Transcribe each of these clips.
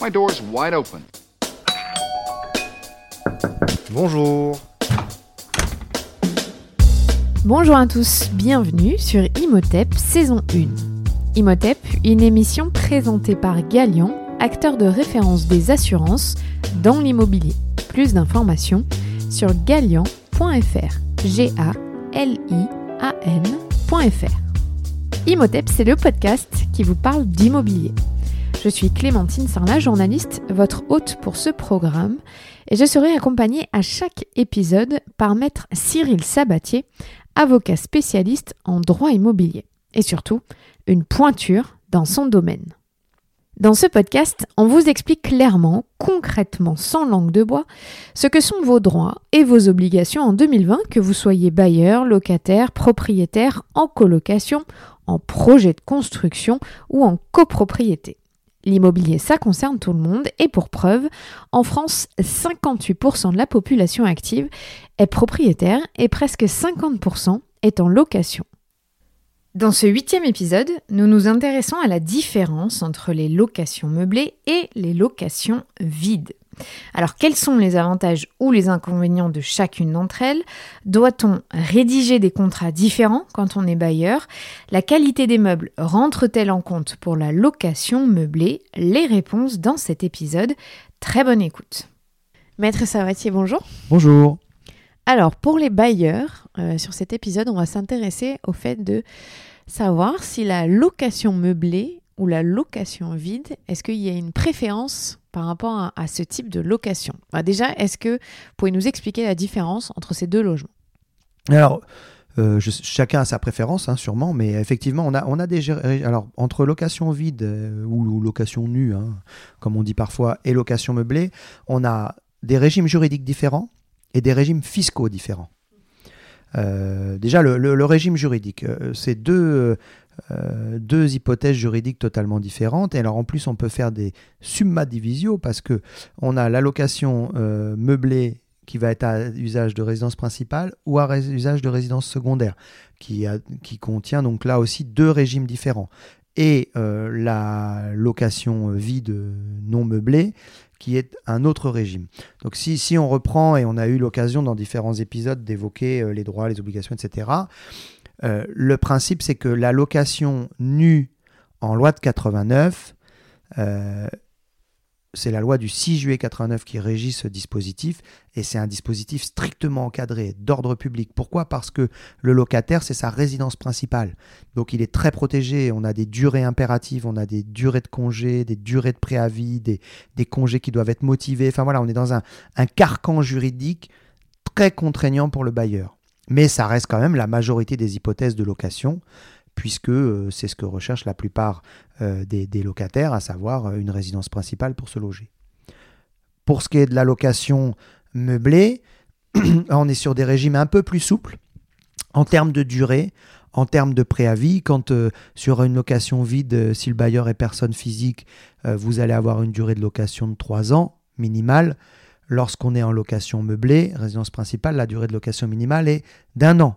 My door's wide open. Bonjour. Bonjour à tous, bienvenue sur Imhotep saison 1. Imhotep, une émission présentée par Galian, acteur de référence des assurances dans l'immobilier. Plus d'informations sur galian.fr. G A L I A N.fr. Imhotep, c'est le podcast qui vous parle d'immobilier. Je suis Clémentine Sarlat, journaliste, votre hôte pour ce programme, et je serai accompagnée à chaque épisode par maître Cyril Sabatier, avocat spécialiste en droit immobilier, et surtout une pointure dans son domaine. Dans ce podcast, on vous explique clairement, concrètement, sans langue de bois, ce que sont vos droits et vos obligations en 2020, que vous soyez bailleur, locataire, propriétaire, en colocation, en projet de construction ou en copropriété. L'immobilier, ça concerne tout le monde et pour preuve, en France, 58% de la population active est propriétaire et presque 50% est en location. Dans ce huitième épisode, nous nous intéressons à la différence entre les locations meublées et les locations vides. Alors quels sont les avantages ou les inconvénients de chacune d'entre elles? Doit-on rédiger des contrats différents quand on est bailleur? La qualité des meubles rentre-t-elle en compte pour la location meublée? Les réponses dans cet épisode. Très bonne écoute. Maître Savatier, bonjour. Bonjour. Alors pour les bailleurs, euh, sur cet épisode, on va s'intéresser au fait de savoir si la location meublée ou la location vide, est-ce qu'il y a une préférence par rapport à, ce type de location? Déjà, est-ce que vous pouvez nous expliquer la différence entre ces deux logements? Alors, euh, chacun a sa préférence, hein, sûrement, mais effectivement, on a, on des. Alors, entre location vide euh, ou, location nue, hein, comme on dit parfois, et location meublée, on a des régimes juridiques différents et des régimes fiscaux différents. Euh, déjà, le, régime juridique, c'est deux, euh, deux hypothèses juridiques totalement différentes. Et alors en plus, on peut faire des summa divisio parce que on a l'allocation euh, meublée qui va être à usage de résidence principale ou à usage de résidence secondaire, qui, qui contient donc là aussi deux régimes différents. Et euh, la location vide non meublée, qui est un autre régime. Donc si, si on reprend, et on a eu l'occasion dans différents épisodes d'évoquer les droits, les obligations, etc., euh, le principe, c'est que la location nue en loi de 89, euh, c'est la loi du 6 juillet 89 qui régit ce dispositif et c'est un dispositif strictement encadré d'ordre public. Pourquoi? Parce que le locataire, c'est sa résidence principale. Donc il est très protégé. On a des durées impératives, on a des durées de congés, des durées de préavis, des, congés qui doivent être motivés. Enfin voilà, on est dans un carcan juridique très contraignant pour le bailleur. Mais ça reste quand même la majorité des hypothèses de location, puisque euh, c'est ce que recherchent la plupart euh, des, locataires, à savoir euh, une résidence principale pour se loger. Pour ce qui est de la location meublée, on est sur des régimes un peu plus souples en termes de durée, en termes de préavis. Quand sur une location vide, si le bailleur est personne physique, vous allez avoir une durée de location de 3 ans minimale. Lorsqu'on est en location meublée, résidence principale, la durée de location minimale est d'un an.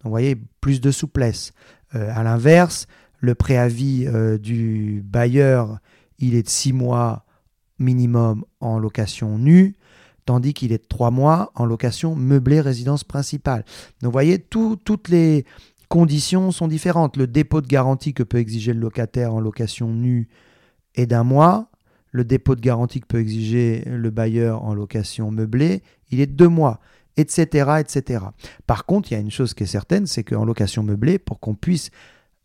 Donc vous voyez, plus de souplesse. Euh, à l'inverse, le préavis euh, du bailleur, il est de six mois minimum en location nue, tandis qu'il est de trois mois en location meublée résidence principale. Donc vous voyez, toutes les conditions sont différentes. Le dépôt de garantie que peut exiger le locataire en location nue est d'un mois, le dépôt de garantie que peut exiger le bailleur en location meublée, il est de deux mois, etc., etc. Par contre, il y a une chose qui est certaine, c'est qu'en location meublée, pour qu'on puisse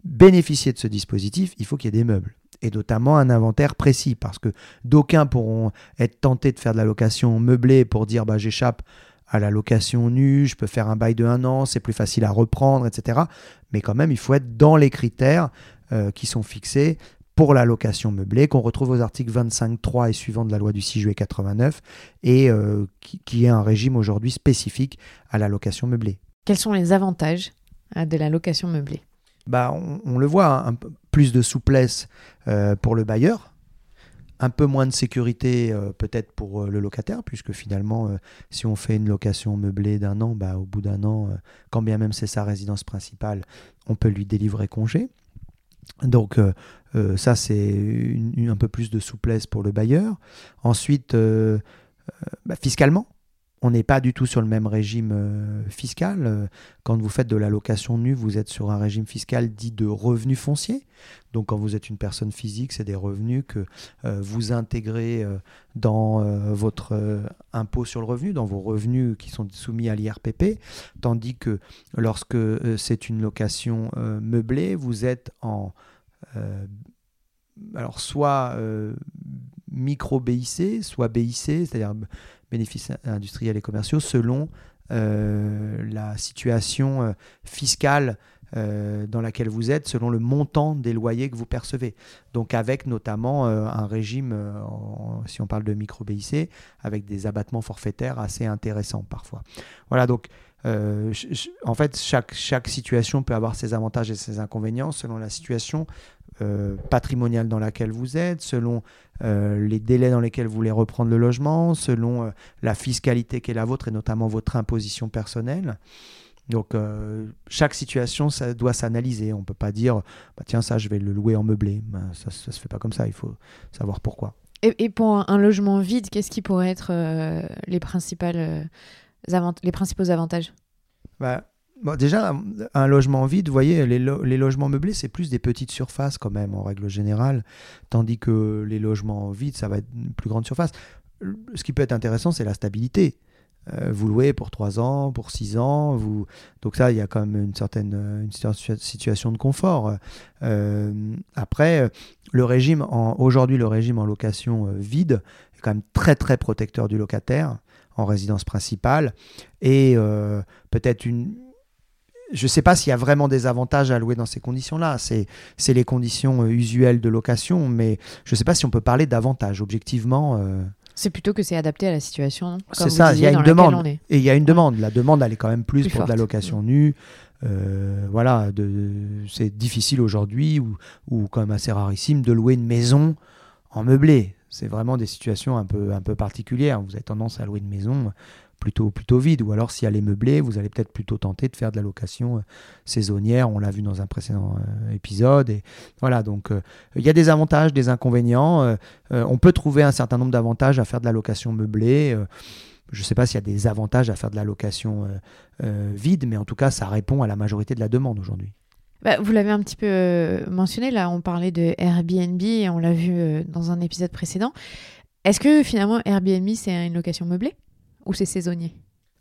bénéficier de ce dispositif, il faut qu'il y ait des meubles et notamment un inventaire précis, parce que d'aucuns pourront être tentés de faire de la location meublée pour dire bah, j'échappe à la location nue, je peux faire un bail de un an, c'est plus facile à reprendre, etc. Mais quand même, il faut être dans les critères euh, qui sont fixés pour la location meublée qu'on retrouve aux articles 25.3 et suivants de la loi du 6 juillet 89 et euh, qui, est un régime aujourd'hui spécifique à la location meublée. Quels sont les avantages euh, de la location meublée? Bah, on, le voit, hein, plus de souplesse euh, pour le bailleur, un peu moins de sécurité peut-être pour le locataire, puisque finalement, si on fait une location meublée d'un an, bah, au bout d'un an, quand bien même c'est sa résidence principale, on peut lui délivrer congé. Donc euh, euh, ça, c'est un peu plus de souplesse pour le bailleur. Ensuite, euh, bah, fiscalement, on n'est pas du tout sur le même régime fiscal. Quand vous faites de la location nue, vous êtes sur un régime fiscal dit de revenus fonciers. Donc quand vous êtes une personne physique, c'est des revenus que vous intégrez dans votre impôt sur le revenu, dans vos revenus qui sont soumis à l'IRPP. Tandis que lorsque c'est une location meublée, vous êtes en euh, alors soit euh, micro BIC, soit BIC, c'est-à-dire bénéfices industriels et commerciaux, selon euh, la situation fiscale dans laquelle vous êtes, selon le montant des loyers que vous percevez. Donc avec notamment un régime, si on parle de micro BIC, avec des abattements forfaitaires assez intéressants parfois. Voilà, donc euh, en fait, chaque, situation peut avoir ses avantages et ses inconvénients selon la situation euh, patrimoniale dans laquelle vous êtes, selon euh, les délais dans lesquels vous voulez reprendre le logement, selon la fiscalité qui est la vôtre et notamment votre imposition personnelle. Donc chaque situation, ça doit s'analyser. On ne peut pas dire, bah, tiens, ça, je vais le louer en meublé. Ben, ça ne se fait pas comme ça. Il faut savoir pourquoi. Et pour un, logement vide, qu'est-ce qui pourrait être les principales les principaux avantages? Bah, Déjà, un logement vide, vous voyez, les, logements meublés, c'est plus des petites surfaces quand même, en règle générale, tandis que les logements vides, ça va être une plus grande surface. Ce qui peut être intéressant, c'est la stabilité. Euh, vous louez pour 3 ans, pour 6 ans. Vous... Donc ça, il y a quand même une certaine une situation de confort. Euh, après, le régime, aujourd'hui, le régime en location euh, vide est quand même très très protecteur du locataire en résidence principale. Et euh, peut-être une... Je ne sais pas s'il y a vraiment des avantages à louer dans ces conditions-là. C'est les conditions euh, usuelles de location, mais je ne sais pas si on peut parler d'avantages. Objectivement, euh, c'est plutôt que c'est adapté à la situation. C'est ça, il y a une demande. Et il y a une demande. La demande, elle est quand même plus, pour de la location nue. voilà, c'est difficile aujourd'hui ou, ou quand même assez rarissime de louer une maison en meublé c'est vraiment des situations un peu, un peu particulières. Vous avez tendance à louer une maison plutôt, plutôt vide, ou alors si elle est meublée, vous allez peut-être plutôt tenter de faire de la location euh, saisonnière. On l'a vu dans un précédent euh, épisode. Voilà, donc euh, il y a des avantages, des inconvénients. on peut trouver un certain nombre d'avantages à faire de la location meublée. je ne sais pas s'il y a des avantages à faire de la location vide, mais en tout cas, ça répond à la majorité de la demande aujourd'hui. Bah, vous l'avez un petit peu euh, mentionné, là, on parlait de Airbnb et on l'a vu euh, dans un épisode précédent. Est-ce que finalement Airbnb, c'est une location meublée ou c'est saisonnier?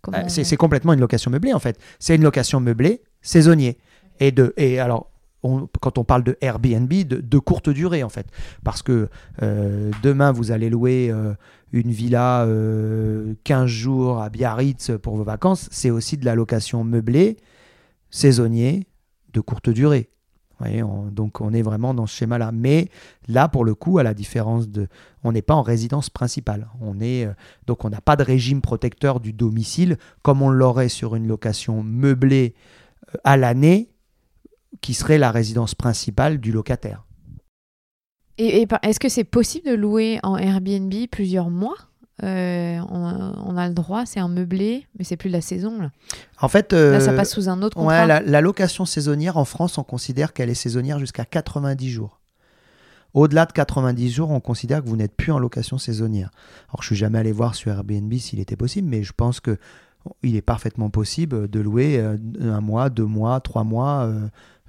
Bah, C'est complètement une location meublée en fait. C'est une location meublée saisonnier. Et, de, et alors, quand on parle de Airbnb, de, courte durée en fait. Parce que euh, demain, vous allez louer une villa 15 jours à Biarritz pour vos vacances, c'est aussi de la location meublée, saisonnier, de courte durée. donc on est vraiment dans ce schéma-là. Mais là, pour le coup, à la différence de, on n'est pas en résidence principale. On est euh, donc on n'a pas de régime protecteur du domicile comme on l'aurait sur une location meublée euh, à l'année, qui serait la résidence principale du locataire. est-ce que c'est possible de louer en Airbnb plusieurs mois? Euh, on, a le droit, c'est un meublé, mais c'est plus de la saison. Là, en fait, là ça euh, passe sous un autre contrat. la, location saisonnière en France, on considère qu'elle est saisonnière jusqu'à 90 jours. Au-delà de 90 jours, on considère que vous n'êtes plus en location saisonnière. Alors, je suis jamais allé voir sur Airbnb s'il était possible, mais je pense que il est parfaitement possible de louer euh, un mois, deux mois, trois mois.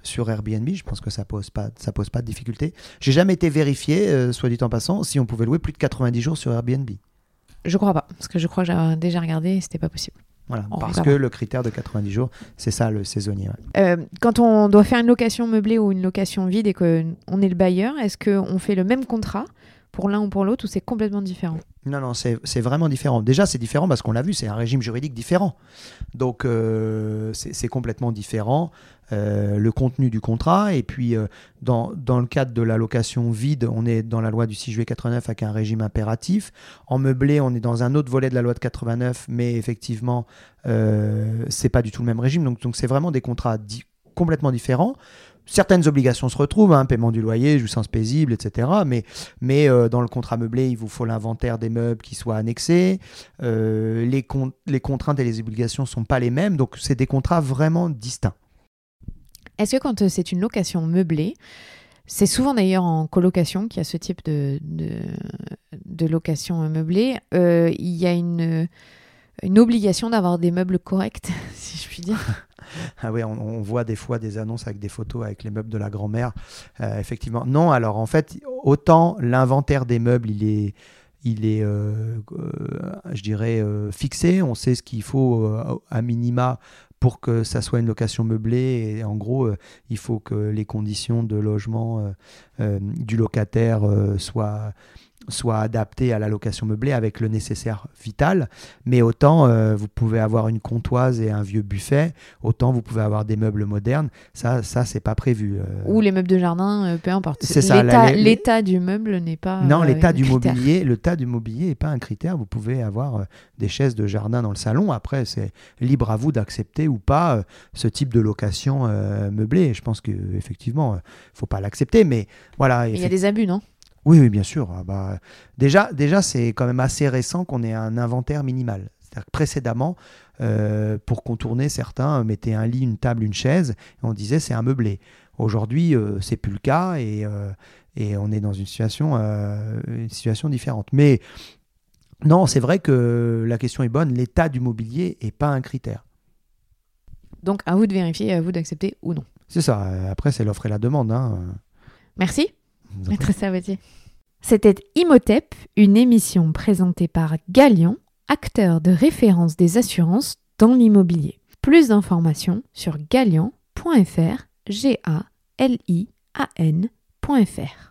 sur Airbnb, je pense que ça pose pas, ça pose pas de difficulté. J'ai jamais été vérifié, soit dit en passant, si on pouvait louer plus de 90 jours sur Airbnb. Je crois pas, parce que je crois que j'ai déjà regardé et c'était pas possible. Voilà, parce que le critère de 90 jours, c'est ça le saisonnier. Euh, quand on doit faire une location meublée ou une location vide et qu'on est le bailleur, est-ce qu'on fait le même contrat pour l'un ou pour l'autre ou c'est complètement différent Non, non, c'est vraiment différent. Déjà, c'est différent parce qu'on l'a vu, c'est un régime juridique différent. Donc, euh, c'est complètement différent. Euh, le contenu du contrat. Et puis, euh, dans, dans, le cadre de la location vide, on est dans la loi du 6 juillet 89 avec un régime impératif. En meublé, on est dans un autre volet de la loi de 89, mais effectivement, euh, c'est pas du tout le même régime. Donc, donc c'est vraiment des contrats complètement différents. Certaines obligations se retrouvent, hein, paiement du loyer, jouissance paisible, etc. Mais, mais dans le contrat meublé, il vous faut l'inventaire des meubles qui soient annexés. les, les contraintes et les obligations ne sont pas les mêmes. Donc, c'est des contrats vraiment distincts. Est-ce que quand euh, c'est une location meublée, C'est souvent d'ailleurs en colocation qu'il y a ce type de, location meublée. Euh, il y a une, une obligation d'avoir des meubles corrects, si je puis dire. Ah oui, on, voit des fois des annonces avec des photos avec les meubles de la grand-mère. Euh, effectivement. Non, alors en fait, autant l'inventaire des meubles, il est, est euh, je dirais, fixé. On sait ce qu'il faut à minima pour que ça soit une location meublée. Et en gros, euh, il faut que les conditions de logement euh, euh, du locataire soient soit adapté à la location meublée avec le nécessaire vital. Mais autant euh, vous pouvez avoir une comptoise et un vieux buffet, autant vous pouvez avoir des meubles modernes. Ça, ça c'est pas prévu. Euh. Ou les meubles de jardin, euh, peu importe. C'est ça. L'état du meuble n'est pas. Non, l'état du mobilier, le tas du mobilier n'est pas un critère. Vous pouvez avoir des chaises de jardin dans le salon. Après, c'est libre à vous d'accepter ou pas ce type de location meublée. Je pense qu'effectivement, il ne faut pas l'accepter. Mais voilà. Il y a des abus, non? Oui, oui, bien sûr. Ah bah, déjà, déjà c'est quand même assez récent qu'on ait un inventaire minimal. C'est-à-dire que précédemment, euh, pour contourner, certains mettaient un lit, une table, une chaise, et on disait c'est un meublé. Aujourd'hui, euh, c'est plus le cas et, euh, et, on est dans une situation, une situation différente. Mais non, c'est vrai que la question est bonne. L'état du mobilier n'est pas un critère. Donc, à vous de vérifier, à vous d'accepter ou non. C'est ça. Après, c'est l'offre et la demande. Hein. Merci. Maître. C'était Imotep, une émission présentée par Galian, acteur de référence des assurances dans l'immobilier. Plus d'informations sur galian.fr, g a l i a n.fr.